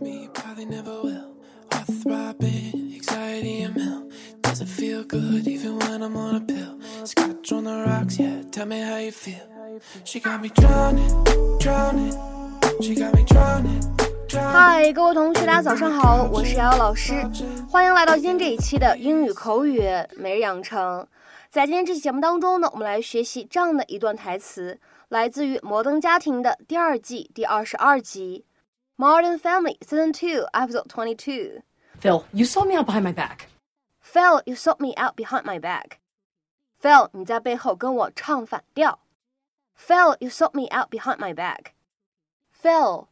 me, probably never will. Heart throbbing, anxiety a mill. Doesn't feel good even when I'm on a pill. Scotch on the rocks, yeah. Tell me how you feel. She got me drowning, drowning. She got me drowning. 嗨，各位同学，大家早上好，我是瑶瑶老师，欢迎来到今天这一期的英语口语每日养成。在今天这期节目当中呢，我们来学习这样的一段台词，来自于《摩登家庭》的第二季第二十二集，《Modern Family Season Two Episode Twenty Two》。 Phil, you sold me out behind my back. Phil, you sold me out behind my back. Phil, 你在背后跟我唱反调。Phil, you sold me out behind my back. Phil,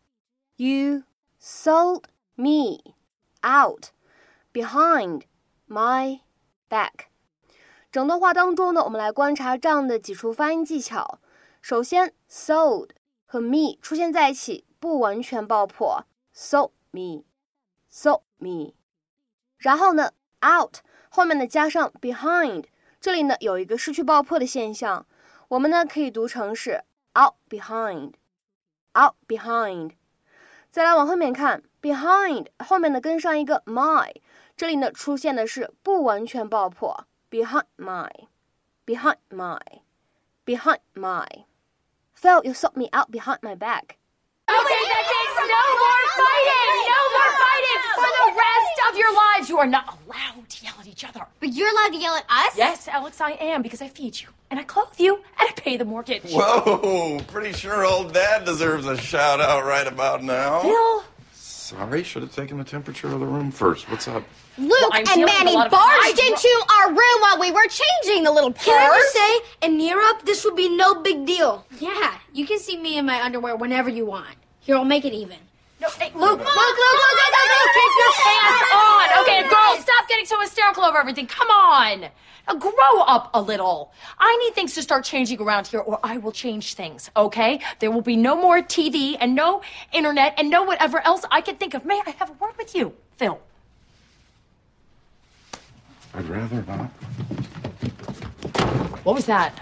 you sold me out behind my back. 整段话当中呢，我们来观察这样的几处发音技巧。首先，sold 和 me 出现在一起， 不完全爆破，so me，so me。然后呢，out 后面呢加上 behind，这里呢有一个失去爆破的现象，我们呢可以读成是 out behind，out behind。再来往后面看，behind 后面呢跟上一个 my，这里呢出现的是不完全爆破，behind my，behind my，behind my。Phil, you sold me out behind my back. Okay, that takes no more fighting! No more fighting! For the rest of your lives, you are not allowed to yell at each other. But you're allowed to yell at us? Yes, Alex, I am because I feed you, and I clothe you, and I pay the mortgage. Whoa, pretty sure old dad deserves a shout out right about now. Phil, Sorry, should have taken the temperature of the room first. What's up? Luke I'm and dealing with a Manny lot of- barged I- into our room while we were changing the little Can I purse. just say, in Europe, this would be no big deal. Yeah, You can see me in my underwear whenever you want. Here, I'll make it even. no, hey, Luke, Luke, Luke, Luke, Luke, Luke, keep your pants on. Okay, girls, stop getting so hysterical over everything. Come on. Now grow up a little. I need things to start changing around here, or I will change things, okay? There will be no more TV and no internet and no whatever else I can think of. May I have a word with you, Phil? I'd rather not. What was that?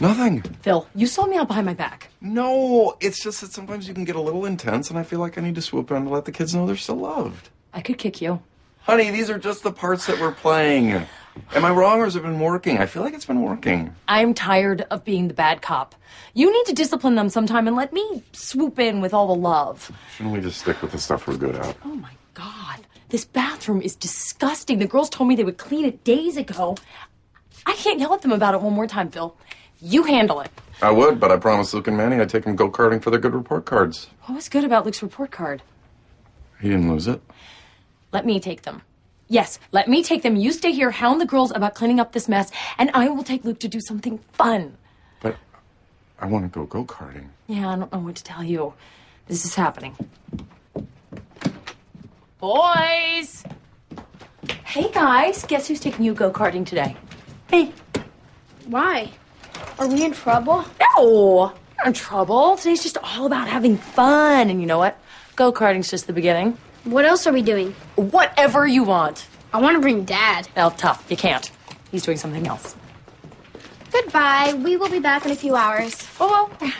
Nothing. Phil, you sold me out behind my back. No, it's just that sometimes you can get a little intense, and I feel like I need to swoop in to let the kids know they're still loved. I could kick you. Honey, these are just the parts that we're playing. Am I wrong, or has it been working? I feel like it's been working. I'm tired of being the bad cop. You need to discipline them sometime and let me swoop in with all the love. Shouldn't we just stick with the stuff we're good at? Oh my god. This bathroom is disgusting. The girls told me they would clean it days ago. I can't yell at them about it one more time, Phil. You handle it. I would, but I promised Luke and Manny I'd take them go karting for their good report cards. What was good about Luke's report card? He didn't lose it. Let me take them. Yes, let me take them. You stay here, hound the girls about cleaning up this mess, and I will take Luke to do something fun. But I want to go go karting. Yeah, I don't know what to tell you. This is happening. Boys! Hey guys, guess who's taking you go karting today? Me. Why? Are we in trouble? No! You're in trouble. Today's just all about having fun. And you know what? Go karting's just the beginning. What else are we doing? Whatever you want. I want to bring Dad. Well, tough. You can't. He's doing something else. Goodbye. We will be back in a few hours. Oh, well, where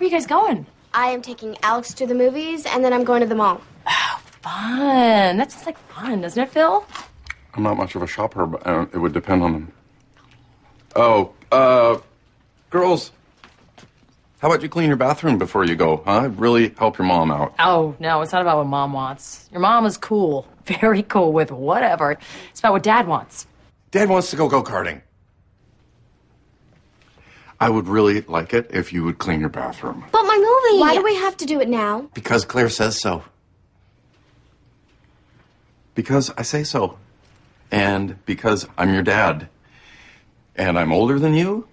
are you guys going? I am taking Alex to the movies, and then I'm going to the mall. Oh, fun. That sounds like fun, doesn't it, Phil? I'm not much of a shopper, but uh, it would depend on them. Oh, uh, girls, how about you clean your bathroom before you go, huh? Really help your mom out. Oh, no, it's not about what mom wants. Your mom is cool. Very cool with whatever. It's about what dad wants. Dad wants to go go karting. I would really like it if you would clean your bathroom. But my movie. Why do we have to do it now? Because Claire says so. Because I say so. And because I'm your dad. And I'm older than you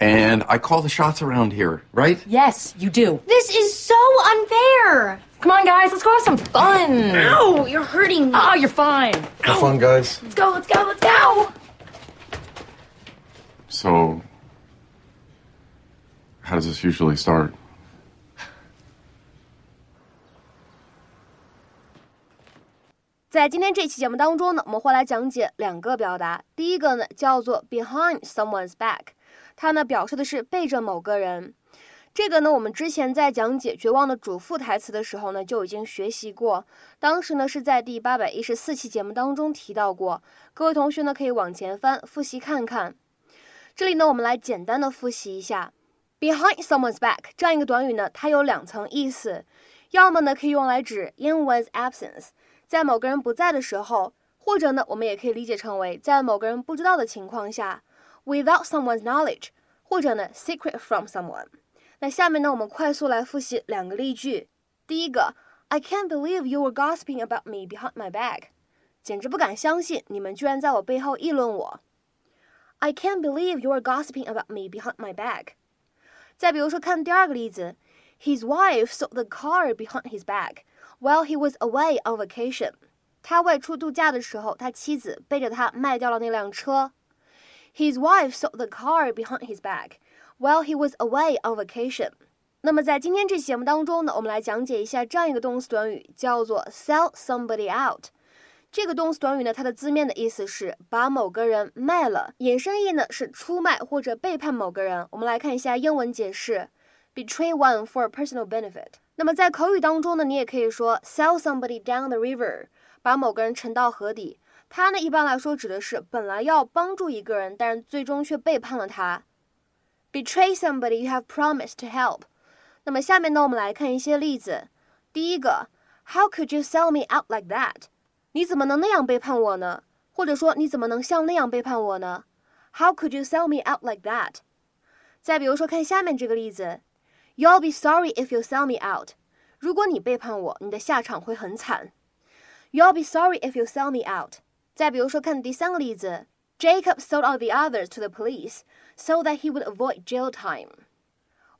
and I call the shots around here, right? Yes, you do. This is so unfair. Come on, guys, let's go have some fun. Ow, you're hurting me. Oh, you're fine. Have Ow. fun, guys. Let's go, let's go, let's go. So, how does this usually start? behind someone's back，它呢表示的是背着某个人。这个呢，我们之前在讲解《绝望的主妇》台词的时候呢，就已经学习过。当时呢是在第八百一十四期节目当中提到过。各位同学呢可以往前翻复习看看。这里呢，我们来简单的复习一下：behind someone's back 这样一个短语呢，它有两层意思，要么呢可以用来指 in one's absence，在某个人不在的时候，或者呢我们也可以理解成为在某个人不知道的情况下 ，without someone's knowledge，或者呢 secret from someone。那下面呢，我们快速来复习两个例句。第一个，I can't believe you were gossiping about me behind my back。简直不敢相信你们居然在我背后议论我。I can't believe you were gossiping about me behind my back。再比如说，看第二个例子，His wife sold the car behind his back while he was away on vacation。他外出度假的时候，他妻子背着他卖掉了那辆车。 His wife sold the car behind his back。While he was away on vacation，那么在今天这期节目当中呢，我们来讲解一下这样一个动词短语，叫做 sell somebody out。这个动词短语呢，它的字面的意思是把某个人卖了，衍生义呢是出卖或者背叛某个人。我们来看一下英文解释：betray one for personal benefit。那么在口语当中呢，你也可以说 sell somebody down the river，把某个人沉到河底。它呢一般来说指的是本来要帮助一个人，但是最终却背叛了他。Betray somebody you have promised to help。那么下面呢，我们来看一些例子。第一个，How could you sell me out like that？你怎么能那样背叛我呢？或者说，你怎么能像那样背叛我呢？How could you sell me out like that？再比如说，看下面这个例子，You'll be sorry if you sell me out。如果你背叛我，你的下场会很惨。You'll be sorry if you sell me out。再比如说，看第三个例子，Jacob sold out the others to the police。so that he would avoid jail time。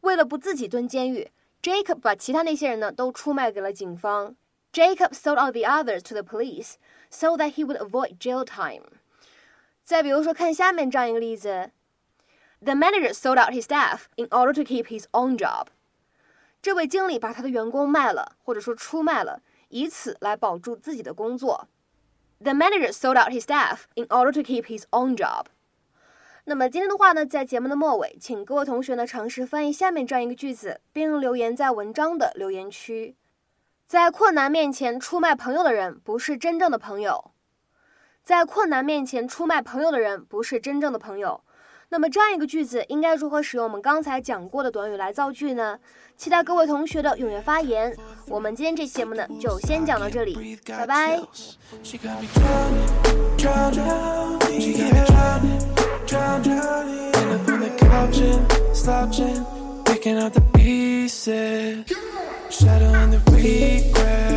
为了不自己蹲监狱，Jacob 把其他那些人呢都出卖给了警方。Jacob sold out the others to the police so that he would avoid jail time。再比如说，看下面这样一个例子：The manager sold out his staff in order to keep his own job。这位经理把他的员工卖了，或者说出卖了，以此来保住自己的工作。The manager sold out his staff in order to keep his own job。那么今天的话呢，在节目的末尾，请各位同学呢尝试翻译下面这样一个句子，并留言在文章的留言区。在困难面前出卖朋友的人不是真正的朋友。在困难面前出卖朋友的人不是真正的朋友。那么这样一个句子应该如何使用我们刚才讲过的短语来造句呢？期待各位同学的踊跃发言。我们今天这期节目呢就先讲到这里，拜拜。drown, drowning. End up on the couch and slouching, picking up the pieces. Shadow in the regret,